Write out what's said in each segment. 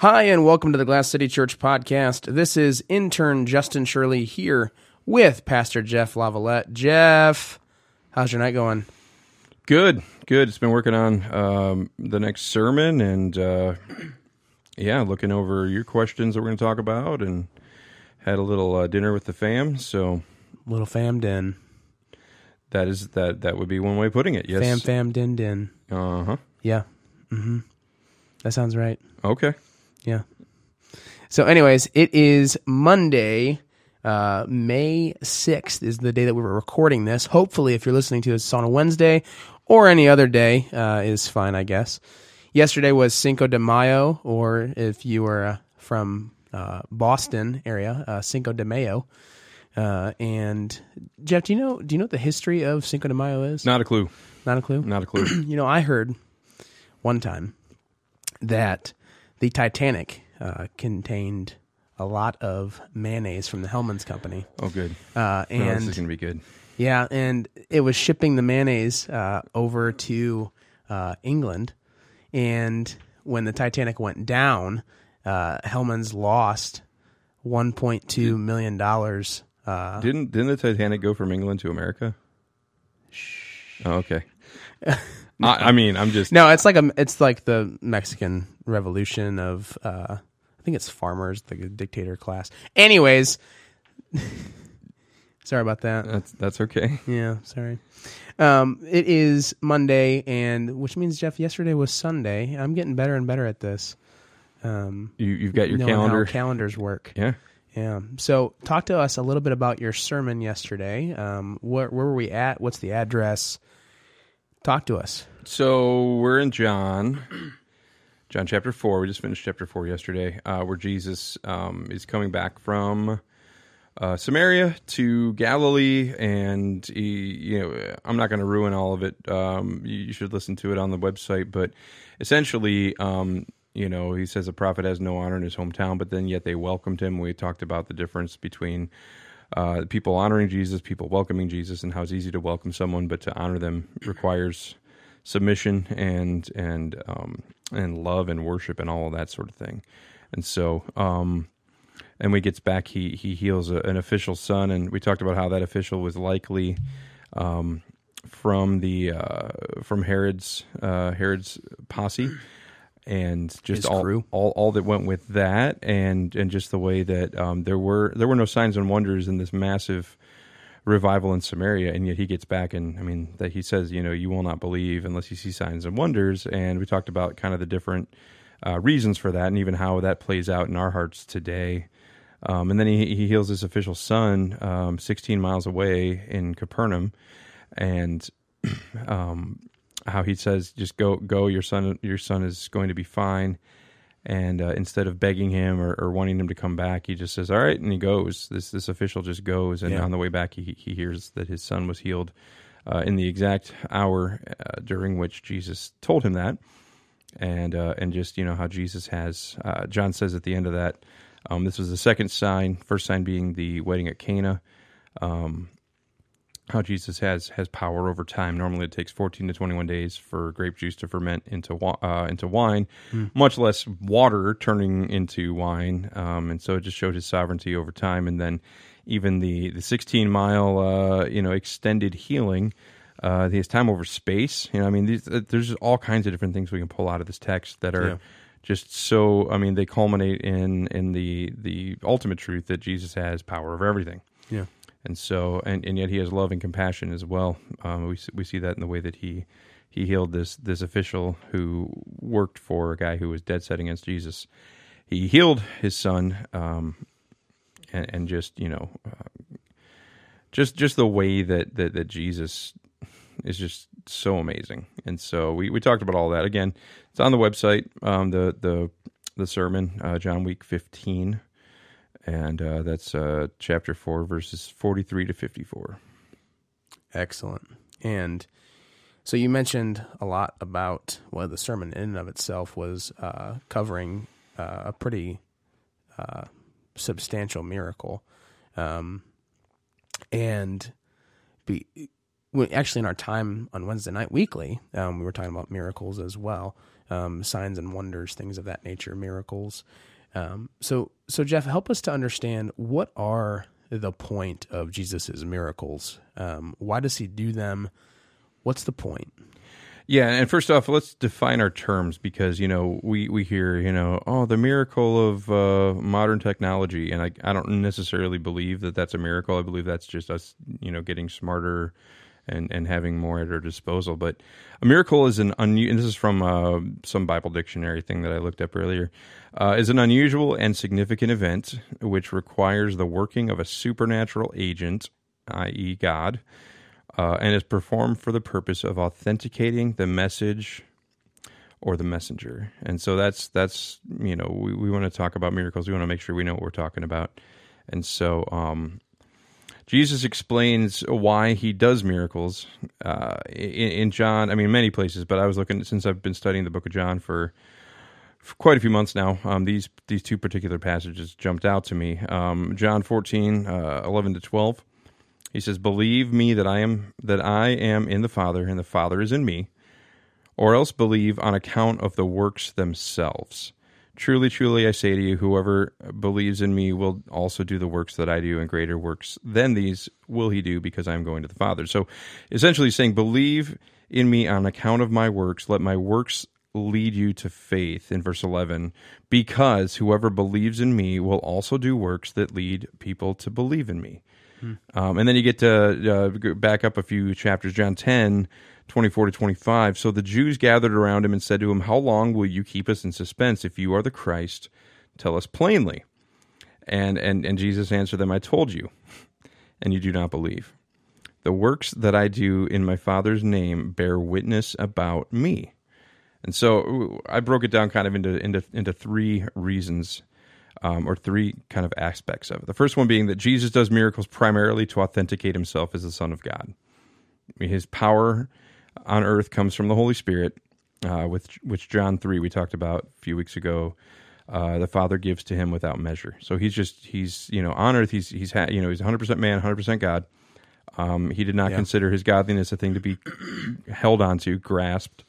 Hi, and welcome to the Glass City Church podcast. This is intern Justin Shirley here with Pastor Jeff Lavalette. Jeff, how's your night going? Good, good. It's been working on um, the next sermon and uh, yeah, looking over your questions that we're going to talk about and had a little uh, dinner with the fam. So Little fam din. that is that that would be one way of putting it. Yes. Fam fam din din. Uh huh. Yeah. Mm-hmm. That sounds right. Okay. Yeah. So, anyways, it is Monday, uh, May 6th is the day that we were recording this. Hopefully, if you're listening to this on a Wednesday or any other day, uh, is fine, I guess. Yesterday was Cinco de Mayo, or if you were uh, from uh, Boston area, uh, Cinco de Mayo. Uh, and Jeff, do you know do you know what the history of Cinco de Mayo is? Not a clue. Not a clue. Not a clue. You know, I heard one time that the Titanic uh, contained a lot of mayonnaise from the Hellmann's Company. Oh, good. Uh, No, this is and to be good. yeah, and it was shipping the mayonnaise uh, over to uh, England. And when the Titanic went down, uh, Hellmann's lost $1.2 million. Uh, Didn't didn't the Titanic go from England to America? Oh, okay. I, I mean, I'm just No, it's like a it's like the Mexican Revolution of uh I think it's farmers, the dictator class. Anyways, sorry about that. that's that's okay. Yeah, sorry. Um, it is Monday, and which means Jeff, yesterday was Sunday. I'm getting better and better at this. Um, You you've got your knowing calendar. how calendars work. yeah. Yeah. So, talk to us a little bit about your sermon yesterday. Um, where where were we at? What's the address? Talk to us. So we're in John, John chapter four. We just finished chapter four yesterday, uh, where Jesus um, is coming back from uh, Samaria to Galilee, and he, you know, I'm not going to ruin all of it. Um, you, you should listen to it on the website, but essentially, um, you know, he says a prophet has no honor in his hometown, but then yet they welcomed him. We talked about the difference between uh, people honoring Jesus, people welcoming Jesus, and how it's easy to welcome someone, but to honor them requires submission and and um, and love and worship and all of that sort of thing. And so, um, and he gets back, he he heals a, an official son, and we talked about how that official was likely um, from the uh, from Herod's uh, Herod's posse. And just His all, crew. all all that went with that, and and just the way that um, there were there were no signs and wonders in this massive revival in Samaria, and yet he gets back and I mean that he says, you know, you will not believe unless you see signs and wonders. And we talked about kind of the different uh, reasons for that, and even how that plays out in our hearts today. Um, and then he, he heals his official son, um, 16 miles away in Capernaum, and um, how he says, "Just go, go. Your son, your son is going to be fine." And uh, instead of begging him or, or wanting him to come back, he just says, "All right," and he goes. This this official just goes, and Yeah. on the way back, he he hears that his son was healed uh, in the exact hour uh, during which Jesus told him that, and uh, and just you know how Jesus has. Uh, John says at the end of that, um, this was the second sign. First sign being the wedding at Cana. Um, how Jesus has has power over time. Normally, it takes 14 to 21 days for grape juice to ferment into uh, into wine, much less water turning into wine. Um, and so it just showed his sovereignty over time. And then even the the 16 mile uh, you know extended healing. Uh, his time over space. You know, I mean, these, uh, there's all kinds of different things we can pull out of this text that are Yeah. just so. I mean, they culminate in in the the ultimate truth that Jesus has power over everything Yeah. And so and, and yet he has love and compassion as well. Um, we we see that in the way that he he healed this this official who worked for a guy who was dead set against Jesus. He healed his son, um, and, and just you know, uh, just just the way that, that that Jesus is just so amazing. And so we, we talked about all that again. It's on the website. Um, the the the sermon, uh, John week fifteen and uh, that's uh, chapter 4 verses 43 to 54 Excellent. And so you mentioned a lot about well, the sermon in and of itself was uh, covering uh, a pretty uh, substantial miracle, um, and be actually in our time on Wednesday night weekly, um, we were talking about miracles as well, um, signs and wonders, things of that nature, miracles. Um, so, so Jeff, help us to understand what are the point of Jesus's miracles. Um, why does he do them? What's the point? Yeah, and first off, let's define our terms because you know we we hear you know oh the miracle of uh, modern technology, and I I don't necessarily believe that that's a miracle. I believe that's just us you know getting smarter and and having more at our disposal. But a miracle is an un- and this is from uh, some Bible dictionary thing that I looked up earlier. Uh, is an unusual and significant event which requires the working of a supernatural agent, i.e., God uh, and is performed for the purpose of authenticating the message or the messenger. And so that's that's you know we, we want to talk about miracles. We want to make sure we know what we're talking about. And so um, Jesus explains why he does miracles uh, in, in, John. I mean, many places, but I was looking since I've been studying the Book of John for, for quite a few months now. Um, these these two particular passages jumped out to me. Um, John 14, uh, 11 to twelve. He says, "Believe me that I am that I am in the Father and the Father is in me, or else believe on account of the works themselves. Truly, truly I say to you, whoever believes in me will also do the works that I do and greater works than these will he do because I am going to the Father." So, essentially saying, "Believe in me on account of my works, let my works lead you to faith in verse 11 because whoever believes in me will also do works that lead people to believe in me Hmm. Um, and then you get to uh, back up a few chapters, John 10, 24 to 25. So the Jews gathered around him and said to him, How long will you keep us in suspense? If you are the Christ, tell us plainly. And, and, and Jesus answered them, I told you, and you do not believe. The works that I do in my Father's name bear witness about me. And so I broke it down kind of into into into three reasons um, or three kind of aspects of it. The first one being that Jesus does miracles primarily to authenticate himself as the Son of God. His power on earth comes from the Holy Spirit, uh, with which John three we talked about a few weeks ago. Uh, the Father gives to him without measure. So he's just he's you know on earth he's he's ha- you know he's 100 percent man, 100 percent God. Um, he did not yeah. consider his godliness a thing to be held onto, grasped.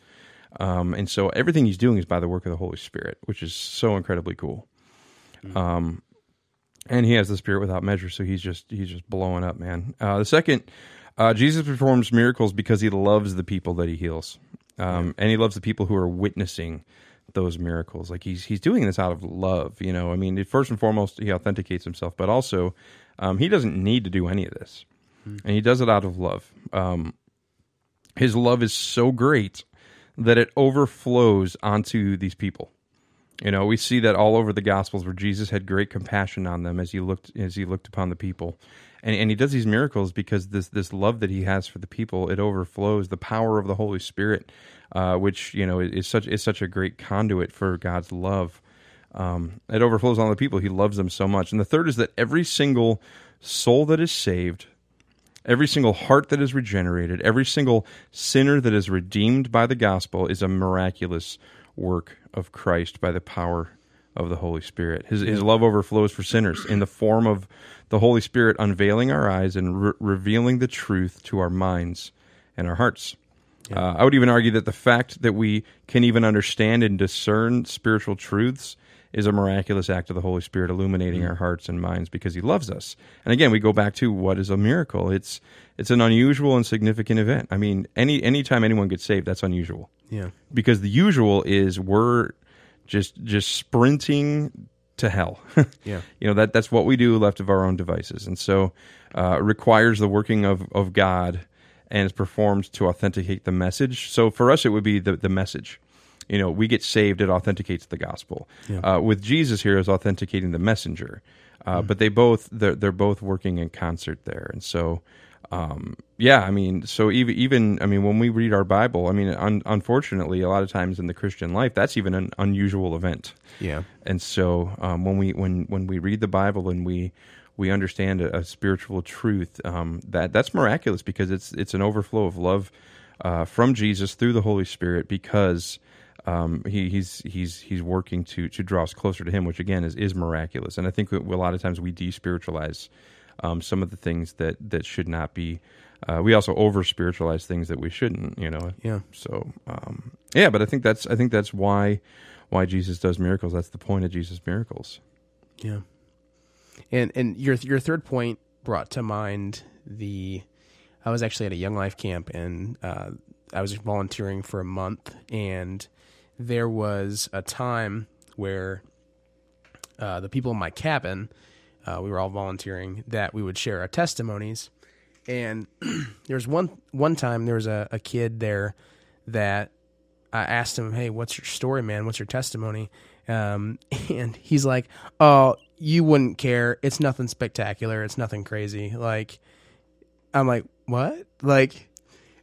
Um, and so everything he's doing is by the work of the Holy Spirit, which is so incredibly cool. Mm-hmm. Um, and he has the spirit without measure, so he's just he's just blowing up, man. Uh, the second, uh, Jesus performs miracles because he loves the people that he heals, um, yeah. and he loves the people who are witnessing those miracles. Like he's he's doing this out of love, you know. I mean, first and foremost, he authenticates himself, but also um, he doesn't need to do any of this, mm-hmm. and he does it out of love. Um, his love is so great that it overflows onto these people. You know, we see that all over the Gospels where Jesus had great compassion on them as he looked as he looked upon the people, and and he does these miracles because this this love that he has for the people it overflows the power of the Holy Spirit, uh, which you know is such is such a great conduit for God's love. Um, it overflows on the people. He loves them so much. And the third is that every single soul that is saved Every single heart that is regenerated, every single sinner that is redeemed by the gospel is a miraculous work of Christ by the power of the Holy Spirit. His, his love overflows for sinners in the form of the Holy Spirit unveiling our eyes and re- revealing the truth to our minds and our hearts. Yeah. Uh, I would even argue that the fact that we can even understand and discern spiritual truths is a miraculous act of the Holy Spirit illuminating mm. our hearts and minds because He loves us. And again, we go back to what is a miracle. It's it's an unusual and significant event. I mean, any anytime anyone gets saved, that's unusual. Yeah. Because the usual is we're just just sprinting to hell. yeah. You know that that's what we do left of our own devices, and so uh, requires the working of of God and is performed to authenticate the message. So for us, it would be the the message you know, we get saved, it authenticates the gospel. Yeah. Uh, with Jesus here is authenticating the messenger. Uh, mm. But they both they're, they're both working in concert there, and so um, yeah, I mean, so even even I mean, when we read our Bible, I mean, un- unfortunately, a lot of times in the Christian life, that's even an unusual event. Yeah, and so um, when we when when we read the Bible and we we understand a, a spiritual truth, um, that that's miraculous because it's it's an overflow of love uh, from Jesus through the Holy Spirit because um, he, he's he's he's working to to draw us closer to him, which again is is miraculous. And I think a lot of times we despiritualize um, some of the things that that should not be. Uh, we also over spiritualize things that we shouldn't, you know. Yeah. So, um, yeah, but I think that's I think that's why why Jesus does miracles. That's the point of Jesus' miracles. Yeah. And and your your third point brought to mind the I was actually at a Young Life camp and uh, I was volunteering for a month and there was a time where uh, the people in my cabin uh, we were all volunteering that we would share our testimonies and there was one one time there was a, a kid there that I asked him, "Hey, what's your story, man? What's your testimony?" Um, and he's like, "Oh, you wouldn't care. It's nothing spectacular. It's nothing crazy." Like, I'm like, "What?" Like,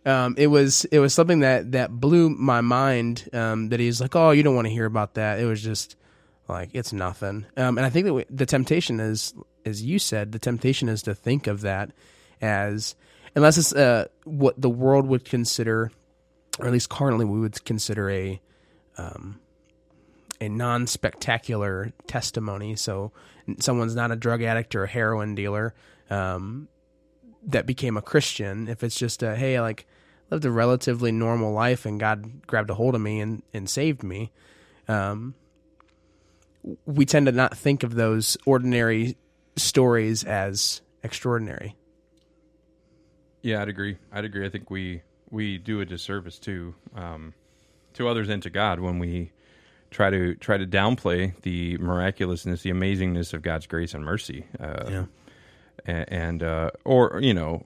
um, it was it was something that that blew my mind. Um, that he's like, "Oh, you don't want to hear about that." It was just like it's nothing. Um, and I think that we, the temptation is, as you said, the temptation is to think of that as unless it's uh, what the world would consider or at least currently we would consider a um, a non spectacular testimony. So someone's not a drug addict or a heroin dealer um, that became a Christian. If it's just a hey, like lived a relatively normal life and God grabbed a hold of me and and saved me. Um, we tend to not think of those ordinary stories as extraordinary. Yeah, I'd agree. I'd agree. I think we we do a disservice to um, to others and to God when we try to try to downplay the miraculousness, the amazingness of God's grace and mercy. Uh, Yeah. and uh, or you know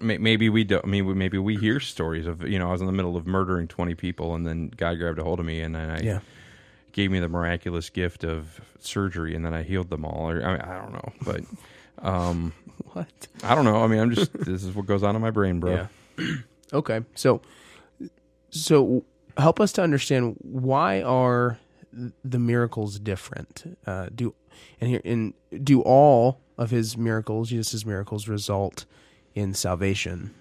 maybe we don't. I mean maybe we hear stories of you know I was in the middle of murdering 20 people and then God grabbed a hold of me and then I Yeah. Gave me the miraculous gift of surgery and then I healed them all or I, mean, I don't know but um What? I don't know I mean I'm just this is what goes on in my brain bro Yeah. okay. So, so help us to understand why are the miracles different? Uh, do and here in do all of his miracles, Jesus' miracles, result in salvation?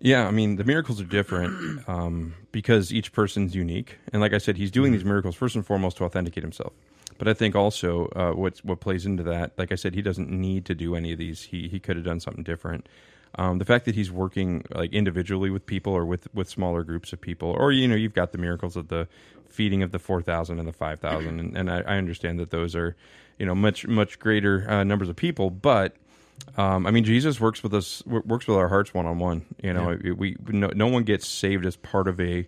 Yeah, I mean the miracles are different um, because each person's unique, and like I said, he's doing these miracles first and foremost to authenticate himself. But I think also uh, what what plays into that, like I said, he doesn't need to do any of these. He he could have done something different. Um, the fact that he's working like individually with people or with with smaller groups of people, or you know, you've got the miracles of the feeding of the four thousand and the five thousand, and, and I, I understand that those are you know much much greater uh, numbers of people, but um, I mean, Jesus works with us, works with our hearts one on one. You know, It- we no, no one gets saved as part of a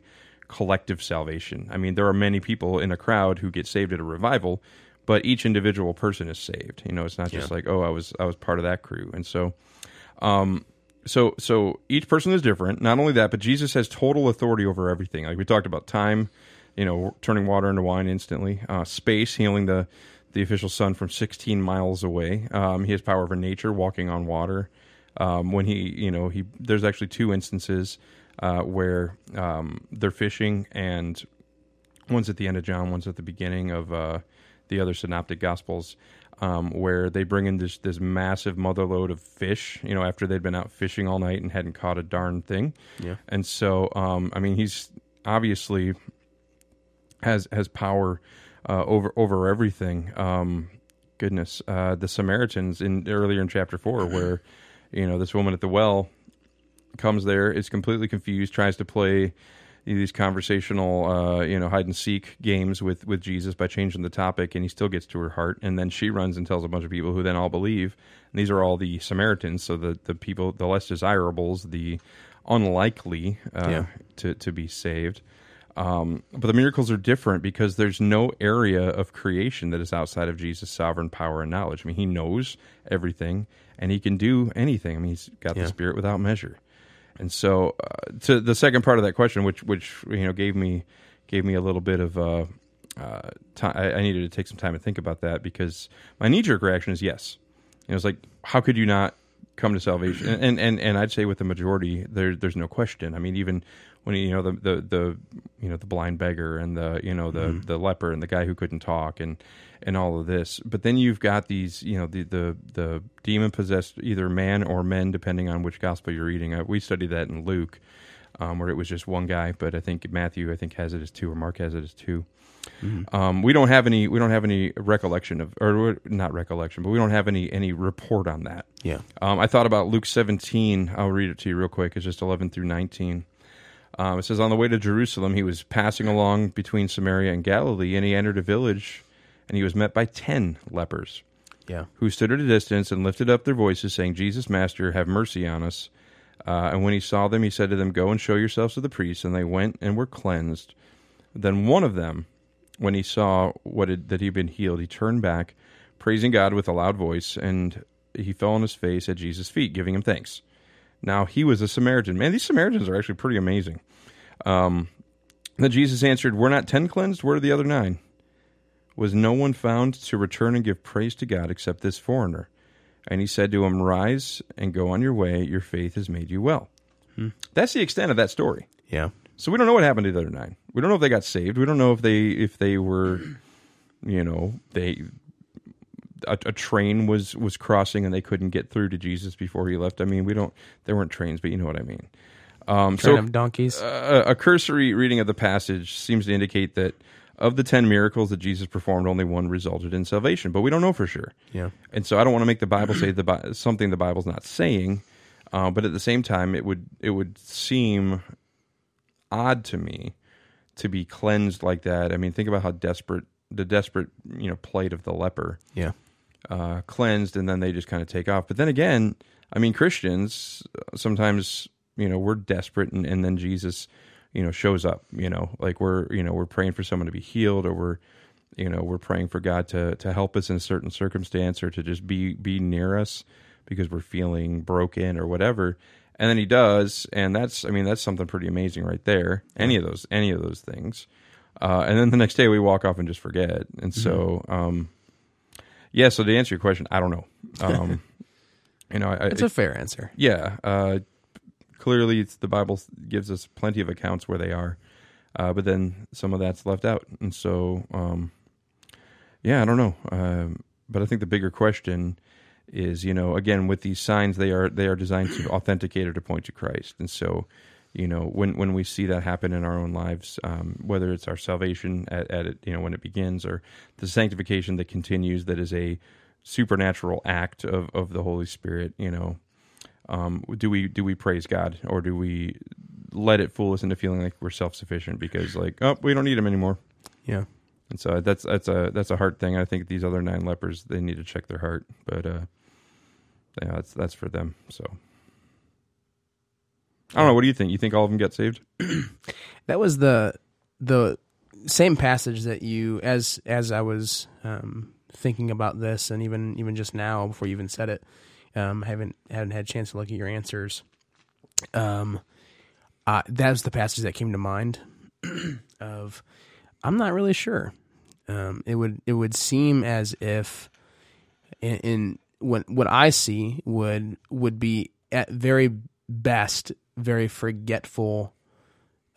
collective salvation. I mean, there are many people in a crowd who get saved at a revival, but each individual person is saved. You know, it's not just Yeah. like, oh, I was I was part of that crew, and so, um, so so each person is different. Not only that, but Jesus has total authority over everything. Like we talked about time, you know, turning water into wine instantly, uh, space, healing the the official son from 16 miles away. Um, he has power over nature, walking on water. Um, when he, you know, he there's actually two instances uh, where um, they're fishing, and one's at the end of John, one's at the beginning of uh, the other synoptic gospels, um, where they bring in this this massive motherload of fish. You know, after they'd been out fishing all night and hadn't caught a darn thing. Yeah. And so, um, I mean, he's obviously has has power uh, over over everything. Um, goodness, uh, the Samaritans in earlier in chapter four, where you know this woman at the well comes there, is completely confused, tries to play these conversational, uh, you know, hide and seek games with with Jesus by changing the topic, and he still gets to her heart. And then she runs and tells a bunch of people who then all believe. And these are all the Samaritans, so the the people, the less desirables, the unlikely uh, Yeah. to to be saved. Um, but the miracles are different because there's no area of creation that is outside of Jesus' sovereign power and knowledge. I mean, he knows everything and he can do anything. I mean, he's got Yeah. the spirit without measure. And so, uh, to the second part of that question, which which you know gave me gave me a little bit of uh, uh, time. I, I needed to take some time to think about that because my knee jerk reaction is yes. You know, it's like how could you not come to salvation? And and and, and I'd say with the majority, there there's no question. I mean, even when you know the the, the you know the blind beggar and the you know the the leper and the guy who couldn't talk and and all of this but then you've got these you know the the the demon possessed either man or men depending on which gospel you're reading uh, we studied that in luke um, where it was just one guy but i think matthew i think has it as two or mark has it as two Um, we don't have any we don't have any recollection of or not recollection, but we don't have any any report on that. Yeah. Um, I thought about Luke 17. I'll read it to you real quick. It's just 11 through 19. Um, it says, On the way to Jerusalem, he was passing along between Samaria and Galilee, and he entered a village, and he was met by ten lepers, Yeah. who stood at a distance and lifted up their voices, saying, Jesus, Master, have mercy on us. Uh, and when he saw them, he said to them, Go and show yourselves to the priests. And they went and were cleansed. Then one of them, when he saw what had, that he'd been healed, he turned back, praising God with a loud voice, and he fell on his face at Jesus' feet, giving him thanks. Now he was a Samaritan. Man, these Samaritans are actually pretty amazing. Um, then Jesus answered, Were not ten cleansed? Where are the other nine? Was no one found to return and give praise to God except this foreigner? And he said to him, Rise and go on your way. Your faith has made you well. That's the extent of that story. Yeah. So we don't know what happened to the other nine. We don't know if they got saved. We don't know if they if they were, you know, they a, a train was was crossing and they couldn't get through to Jesus before he left. I mean, we don't. There weren't trains, but you know what I mean. Um, Train so of donkeys. uh, a cursory reading of the passage seems to indicate that of the ten miracles that Jesus performed, only one resulted in salvation. But we don't know for sure. yeah. And so I don't want to make the Bible say the Bi- something the Bible's not saying, uh, but at the same time, it would it would seem odd to me to be cleansed like that. I mean, think about how desperate the desperate you know plight of the leper, Yeah. Uh, cleansed, and then they just kind of take off. But then again, I mean, Christians uh, sometimes you know we're desperate, and, and then Jesus you know shows up. You know, like we're you know we're praying for someone to be healed, or we're you know we're praying for God to to help us in a certain circumstance, or to just be be near us because we're feeling broken or whatever. And then he does, and that's I mean that's something pretty amazing right there. Any of those any of those things. Uh, and then the next day we walk off and just forget. And so, um, yeah. So to answer your question, I don't know. Um, you know, I, It's a fair answer. yeah. Uh, clearly, it's, the Bible gives us plenty of accounts where they are, uh, but then some of that's left out. And so, um, yeah, I don't know. Um, but I think the bigger question is, you know, again, with these signs, they are they are designed to authenticate or to point to Christ. And so, you know, when when we see that happen in our own lives, um, whether it's our salvation at, at it, you know, when it begins, or the sanctification that continues, that is a supernatural act of, of the Holy Spirit, you know, um, do we do we praise God or do we let it fool us into feeling like we're self sufficient because like oh we don't need him anymore? Yeah. and so that's that's a that's a hard thing. I think these other nine lepers they need to check their heart but uh yeah that's that's for them. So I don't know what do you think you think all of them get saved That was the the same passage that you as as I was um, thinking about this, and even even just now before you even said it, um, I haven't haven't had a chance to look at your answers. Um, uh, that was the passage that came to mind. of, I'm not really sure. Um, it would it would seem as if in, in what what I see would would be at very best very forgetful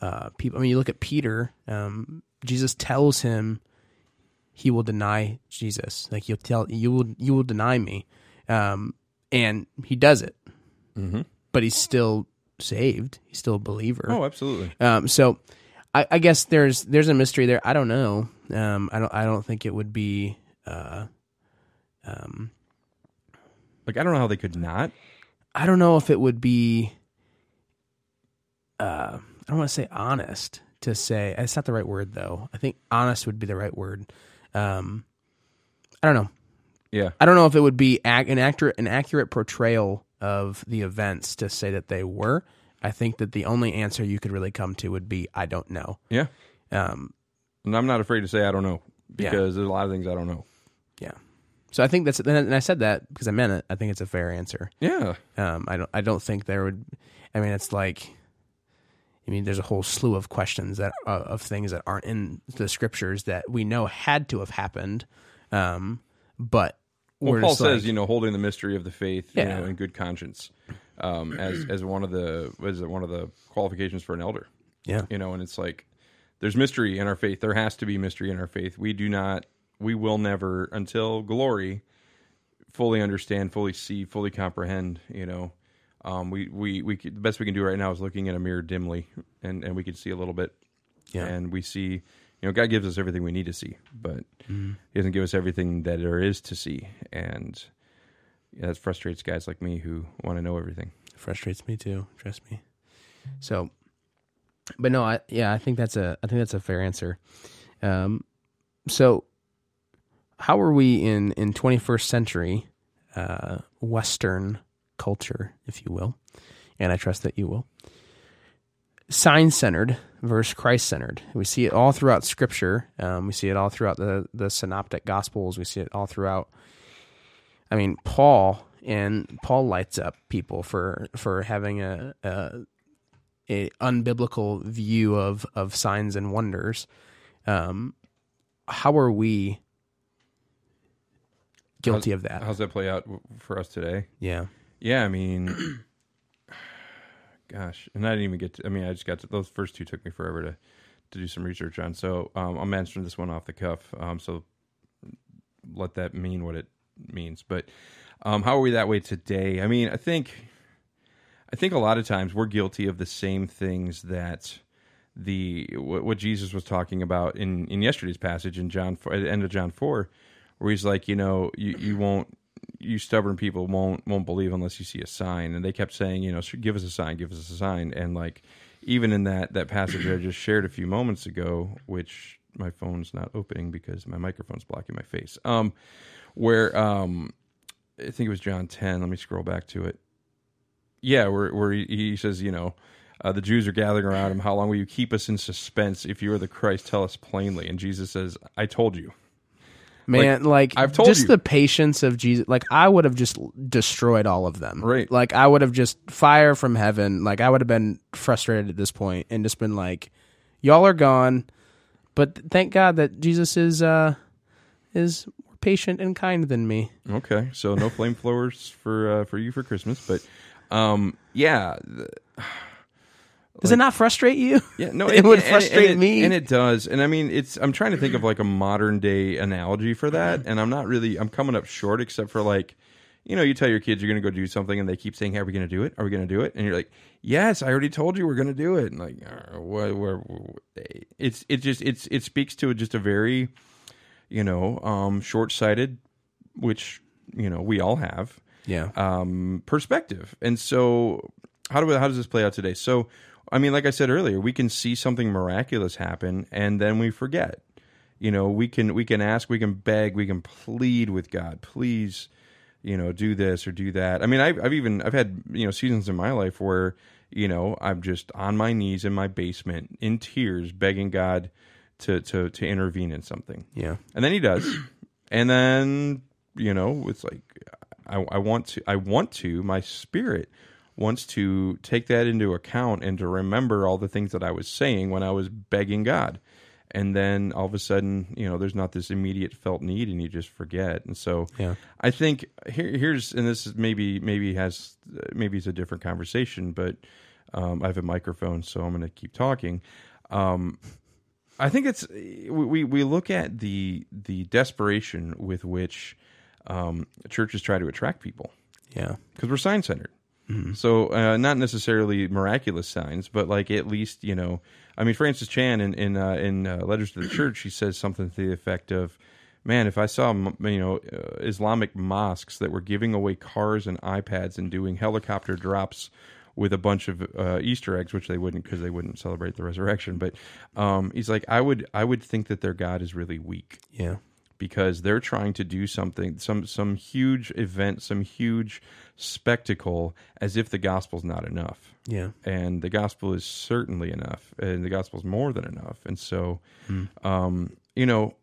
uh, people. I mean, you look at Peter. Um, Jesus tells him he will deny Jesus. Like you'll tell you will you will deny me, um, and he does it. mm-hmm. But he's still saved. He's still a believer. oh absolutely Um, so I, I guess there's there's a mystery there. I don't know. Um, I don't I don't think it would be. Uh, um, like I don't know how they could not I don't know if it would be. Uh, I don't want to say honest to say it's not the right word though. I think honest would be the right word. Um, I don't know. yeah I don't know if it would be ac- an accurate an accurate portrayal of the events to say that they were. I think that the only answer you could really come to would be I don't know. yeah Um, and I'm not afraid to say I don't know Yeah. because there's a lot of things I don't know yeah. So I think that's and I said that because I meant it. I think it's a fair answer. yeah Um, I don't. I don't think there would. I mean, it's like. I mean, there's a whole slew of questions that uh, of things that aren't in the scriptures that we know had to have happened, um, but Well, Paul says, like- you know, holding the mystery of the faith, you know, in good conscience, um, as as one of the as one of the qualifications for an elder, yeah, you know, and it's like there's mystery in our faith. There has to be mystery in our faith. We do not, we will never until glory fully understand, fully see, fully comprehend. You know, um, we we we the best we can do right now is looking in a mirror dimly, and and we can see a little bit, Yeah. and we see, You know, God gives us everything we need to see, but He doesn't give us everything that there is to see, and yeah, that frustrates guys like me who want to know everything. frustrates me too. Trust me. So, but no, I yeah, I think that's a I think that's a fair answer. Um, so how are we in in 21st century uh, Western culture, if you will, and I trust that you will. Sign centered versus Christ centered. We see it all throughout Scripture. Um, we see it all throughout the the Synoptic Gospels. We see it all throughout. I mean, Paul and Paul lights up people for for having a, a, a unbiblical view of of signs and wonders. Um, how are we guilty of that? How's that play out for us today? Yeah, Yeah, I mean, gosh, and I didn't even get to. I mean, I just got to those first two took me forever to to do some research on. So um, I'm answering this one off the cuff. Um, so let that mean what it means. But um, how are we that way today? I mean, I think I think a lot of times we're guilty of the same things that the what, what Jesus was talking about in in yesterday's passage in John 4, at the end of John four, where he's like, you know, you you won't you stubborn people won't won't believe unless you see a sign and they kept saying you know give us a sign give us a sign and like even in that that passage i just shared a few moments ago which my phone's not opening because my microphone's blocking my face um where um i think it was john 10 let me scroll back to it yeah where where he, he says you know uh, the Jews are gathering around him. How long will you keep us in suspense? If you are the Christ, tell us plainly. And Jesus says, "I told you." Man. Like, I've told just you. the patience of Jesus. Like I would have just destroyed all of them. Right. Like I would have just fire from heaven. Like I would have been frustrated at this point and just been like, y'all are gone. But thank God that Jesus is uh is more patient and kind than me. Okay, so no flame flamethrowers for uh, for you for Christmas, but um, yeah, th- Does it not frustrate you? yeah, no, It would frustrate and it- me. and it does. And I mean, it's I'm trying to think of like a modern day analogy for that, and I'm not really I'm coming up short, except for like, you know, you tell your kids you're going to go do something, and they keep saying, "Hey, are we going to do it? Are we going to do it?" And you're like, "Yes, I already told you we're going to do it." And like, uh, what, it's it just it's it speaks to just a very, you know, um, short sighted, which you know we all have Yeah. um, perspective. And so, how do we, how does this play out today? So, I mean, like I said earlier, we can see something miraculous happen, and then we forget. You know, we can we can ask, we can beg, we can plead with God, please, you know, do this or do that. I mean, I've I've even I've had you know seasons in my life where you know I'm just on my knees in my basement in tears, begging God to to to intervene in something. yeah. And then he does. and then, you know, it's like I, I want to I want to, my spirit wants to take that into account and to remember all the things that I was saying when I was begging God. And then all of a sudden, you know, there's not this immediate felt need and you just forget. And so Yeah. I think here, here's, and this is maybe, maybe has, maybe it's a different conversation, but um, I have a microphone, so I'm going to keep talking. Um, I think it's we we look at the the desperation with which um, churches try to attract people Yeah. because we're sign centered. So uh, not necessarily miraculous signs, but like at least you know. I mean, Francis Chan in in uh, in uh, Letters to the Church, she says something to the effect of, "Man, if I saw you know uh, Islamic mosques that were giving away cars and iPads and doing helicopter drops." With a bunch of uh, Easter eggs, which they wouldn't because they wouldn't celebrate the resurrection. But um, he's like, I would, I would think that their God is really weak Yeah. Because they're trying to do something some some huge event some huge spectacle as if the gospel's not enough. Yeah. and the gospel is certainly enough and the gospel's more than enough. And so um you know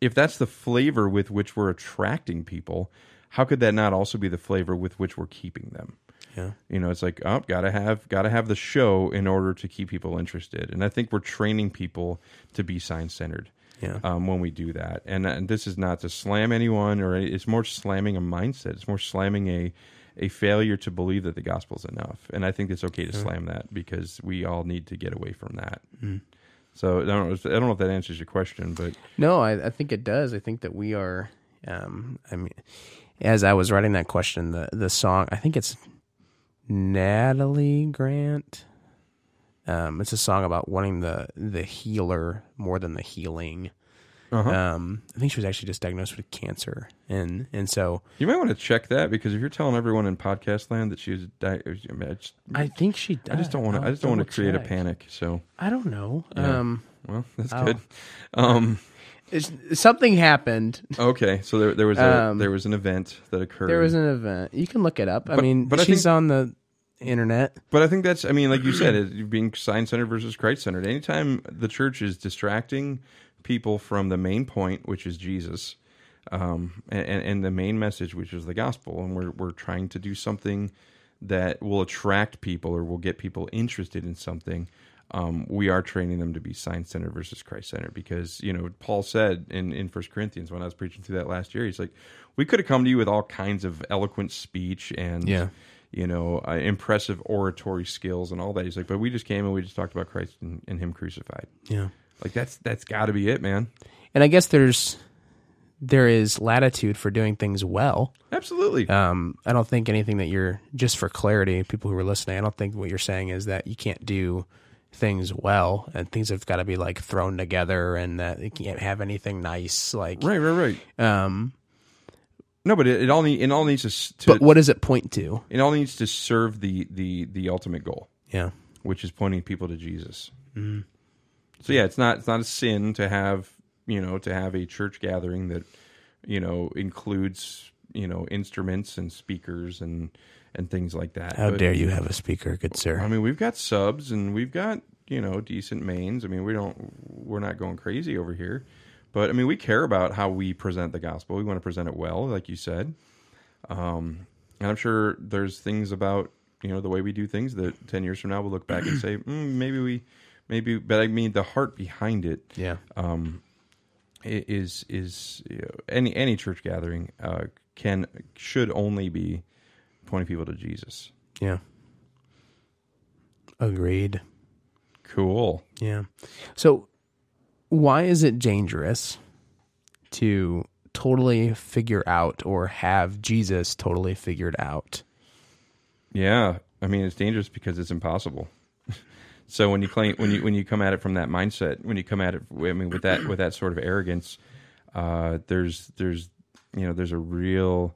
if that's the flavor with which we're attracting people how could that not also be the flavor with which we're keeping them? Yeah. you know it's like oh gotta have gotta have the show in order to keep people interested. And i think we're training people to be sign centered Yeah. um, when we do that. And, and this is not to slam anyone, or it's more slamming a mindset. It's more slamming a a failure to believe that the gospel is enough. And I think it's okay to slam that because we all need to get away from that. So I don't know. if- I don't know if that answers your question, but No, I, I think it does. I think that we are. Um, I mean, as I was writing that question, the the song, I think it's Natalie Grant. Um, it's a song about wanting the the healer more than the healing. Uh-huh. Um, I think she was actually just diagnosed with cancer, and and so You might want to check that because if you're telling everyone in podcast land that she was, di- I, mean, I just, I think she. I just don't want to. I just don't want to create a panic. So, I don't know. Um, well, that's I'll- good. Um, it's, something happened. okay, so there, there was a Um, there was an event that occurred. There was an event. You can look it up. I mean, but I she's think- on the internet. But I think that's, I mean, like you said, it, being sign centered versus Christ centered. Anytime the church is distracting people from the main point, which is Jesus, um, and, and the main message, which is the gospel, and we're, we're trying to do something that will attract people or will get people interested in something, um, we are training them to be sign centered versus Christ centered because, you know, Paul said in, in 1 Corinthians when I was preaching through that last year, he's like, we could have come to you with all kinds of eloquent speech and Yeah. You know, uh, impressive oratory skills and all that. He's like, but we just came and we just talked about Christ and, and Him crucified. Yeah. Like that's that's got to be it, man. And I guess there's there is latitude for doing things well. Absolutely. Um, I don't think anything that you're just for clarity, people who are listening, I don't think what you're saying is that you can't do things well and things have got to be like thrown together and that you can't have anything nice like right, right, right. um No, but it, it all need, it all needs to, to but what does it point to it all needs to serve the the the ultimate goal, yeah which is pointing people to Jesus. Mm-hmm. So yeah, it's not it's not a sin to have you know to have a church gathering that you know includes you know instruments and speakers and and things like that. how But- dare you have a speaker good sir. I sir mean, we've got subs and we've got you know decent mains. I mean, we don't we're not going crazy over here, but I mean, we care about how we present the gospel. We want to present it well, like you said. Um, and I'm sure there's things about you know the way we do things that ten years from now we'll look back and say mm, maybe we maybe, but I mean the heart behind it yeah um, is is you know, any any church gathering uh, can should only be pointing people to Jesus. yeah agreed Cool. Yeah. So, why is it dangerous to totally figure out or have Jesus totally figured out? Yeah, I mean it's dangerous because it's impossible. so when you claim when you when you come at it from that mindset, when you come at it, I mean with that with that sort of arrogance, uh, there's there's you know there's a real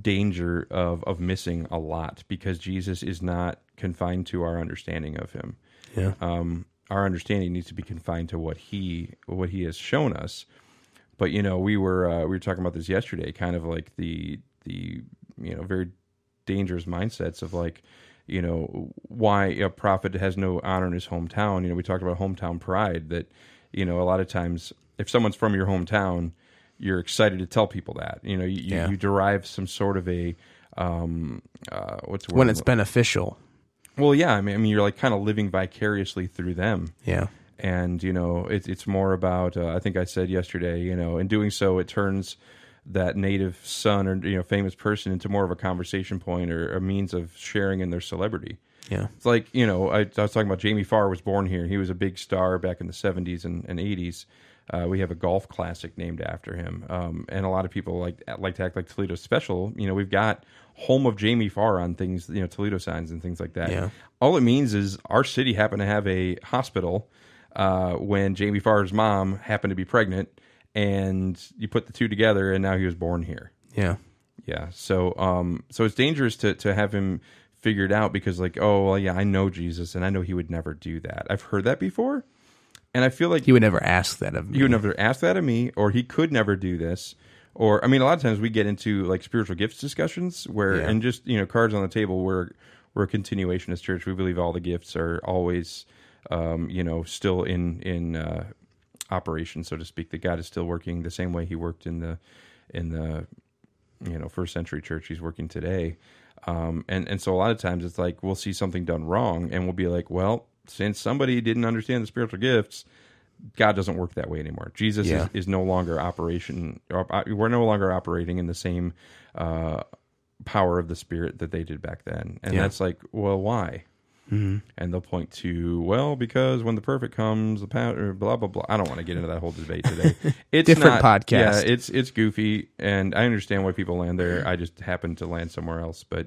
danger of of missing a lot because Jesus is not confined to our understanding of him. Yeah. Um, our understanding needs to be confined to what he what he has shown us. But you know, we were uh, we were talking about this yesterday, kind of like the the you know very dangerous mindsets of like you know why a prophet has no honor in his hometown. You know, we talked about hometown pride. That you know a lot of times if someone's from your hometown, you're excited to tell people that. You know, you, Yeah. you derive some sort of a um, uh, what's the word? When it's beneficial. Well, yeah. I mean, I mean, you're like kind of living vicariously through them Yeah. and you know it, it's more about uh, i think i said yesterday you know in doing so it turns that native son or you know famous person into more of a conversation point or a means of sharing in their celebrity Yeah. it's like you know i, I was talking about jamie farr was born here he was a big star back in the 70s and, and 80s uh, we have a golf classic named after him, um, and a lot of people like like to act like Toledo special. You know, we've got home of Jamie Farr on things, you know, Toledo signs and things like that. Yeah. All it means is our city happened to have a hospital uh, when Jamie Farr's mom happened to be pregnant, and you put the two together, and now he was born here. Yeah. Yeah. So um so it's dangerous to to have him figured out because like, oh well yeah, I know Jesus and I know he would never do that. I've heard that before. And I feel like He would never ask that of me. he would never ask that of me or he could never do this. Or I mean a lot of times we get into like spiritual gifts discussions where Yeah. and just, you know, cards on the table where we're a continuationist church. We believe all the gifts are always um, you know, still in in uh operation, so to speak, that God is still working the same way he worked in the in the you know first century church he's working today um, and and so a lot of times it's like we'll see something done wrong and we'll be like well since somebody didn't understand the spiritual gifts god doesn't work that way anymore jesus Yeah. is, is no longer operation uh, we're no longer operating in the same uh, power of the spirit that they did back then and Yeah. that's like well why Mm-hmm. and they'll point to well because when the perfect comes the power blah blah blah i don't want to get into that whole debate today it's Different not, podcast. yeah it's it's goofy and i understand why people land there i just happen to land somewhere else but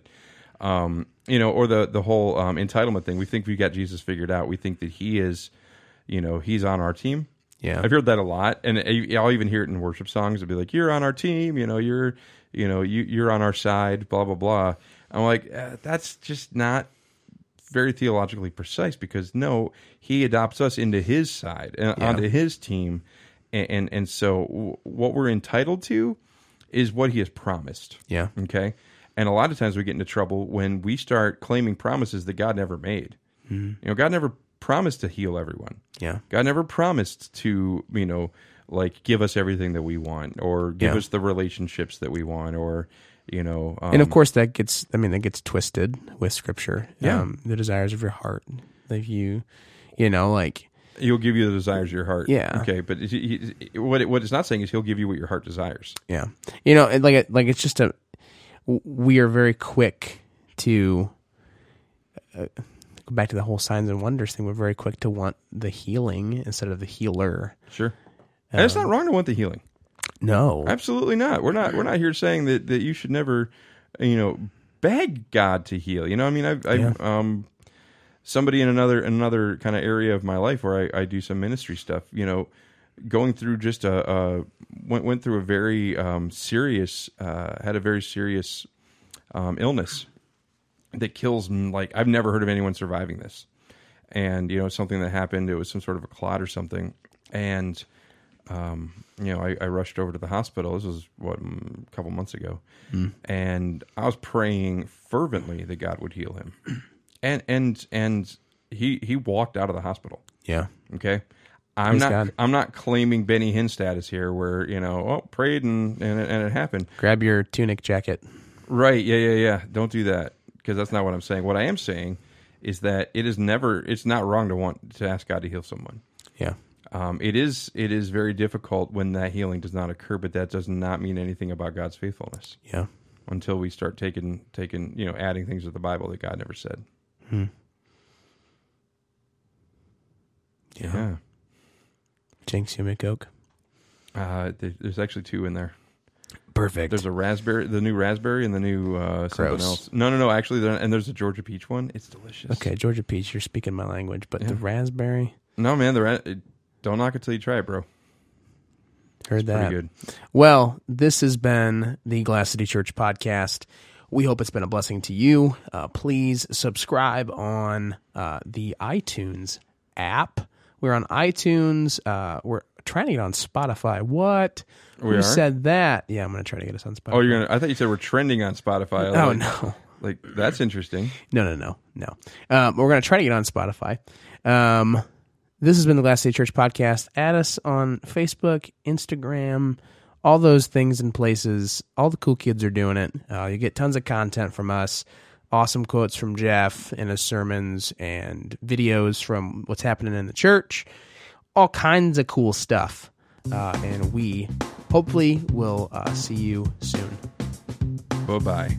Um, you know, or the the whole um, entitlement thing. We think we got Jesus figured out. We think that he is, you know, he's on our team. Yeah. I've heard that a lot, and I'll even hear it in worship songs. It'll be like, "You're on our team," you know, "You're, you know, you you're on our side," blah blah blah. I'm like, uh, that's just not very theologically precise because no, he adopts us into his side and Yeah. onto his team, and and, and so what we're entitled to is what he has promised. Yeah. Okay. And a lot of times we get into trouble when we start claiming promises that God never made. You know, God never promised to heal everyone. Yeah. God never promised to, you know, like give us everything that we want or give Yeah. us the relationships that we want or, you know, um, and of course that gets i mean that gets twisted with scripture Yeah. um, the desires of your heart if you you know like he'll give you the desires of your heart. Yeah. Okay. But he, he, what, it, what it's not saying is he'll give you what your heart desires. yeah you know like like it's just a we are very quick to uh, go back to the whole signs and wonders thing we're very quick to want the healing instead of the healer Sure. and it's not wrong to want the healing. no Absolutely not. We're not. We're not here saying that, that you should never, you know, beg God to heal. You know, I mean, I've, I've Yeah. um, somebody in another another kind of area of my life where I, I do some ministry stuff. You know, going through just a, a went went through a very um, serious uh, had a very serious um, illness that kills mm, like I've never heard of anyone surviving this. And you know, something that happened. It was some sort of a clot or something, and um, you know, I, I rushed over to the hospital. This was what mm, a couple months ago, and I was praying fervently that God would heal him, and and and he he walked out of the hospital. yeah Okay, I'm Praise not God. I'm not claiming Benny Hinn status here, where you know, oh, prayed and and it, and it happened. grab your tunic jacket Right? Yeah, yeah, yeah. Don't do that because that's not what I'm saying. What I am saying is that it is never. It's not wrong to want to ask God to heal someone. yeah Um, it is it is very difficult when that healing does not occur, but that does not mean anything about God's faithfulness yeah until we start taking taking you know adding things to the Bible that God never said. yeah, Yeah, jinx you coke uh, there- there's actually two in there. perfect There's a raspberry, the new raspberry, and the new uh, something Gross. else. No, no, no. Actually, there, and there's a Georgia peach one. It's delicious. okay georgia peach you're speaking my language but the Yeah. raspberry No, man, the ra- don't knock it till you try it, bro. heard that Pretty good. Well, this has been the Glass City Church podcast. We hope it's been a blessing to you. Uh, please subscribe on uh, the iTunes app. We're on iTunes. Uh, we're trying to get on Spotify. What? We Who are? said that? Yeah, I'm going to try to get us on Spotify. Oh, you're gonna. I thought you said we're trending on Spotify. Oh Like- no, Like that's interesting. no, no, no, no. Um, we're going to try to get on Spotify. Um, this has been the Glass City Church podcast. Add us on Facebook, Instagram, all those things and places. All the cool kids are doing it. Uh, you get tons of content from us. Awesome quotes from Jeff in his sermons and videos from what's happening in the church. All kinds of cool stuff. Uh, and we hopefully will uh, see you soon. Bye bye.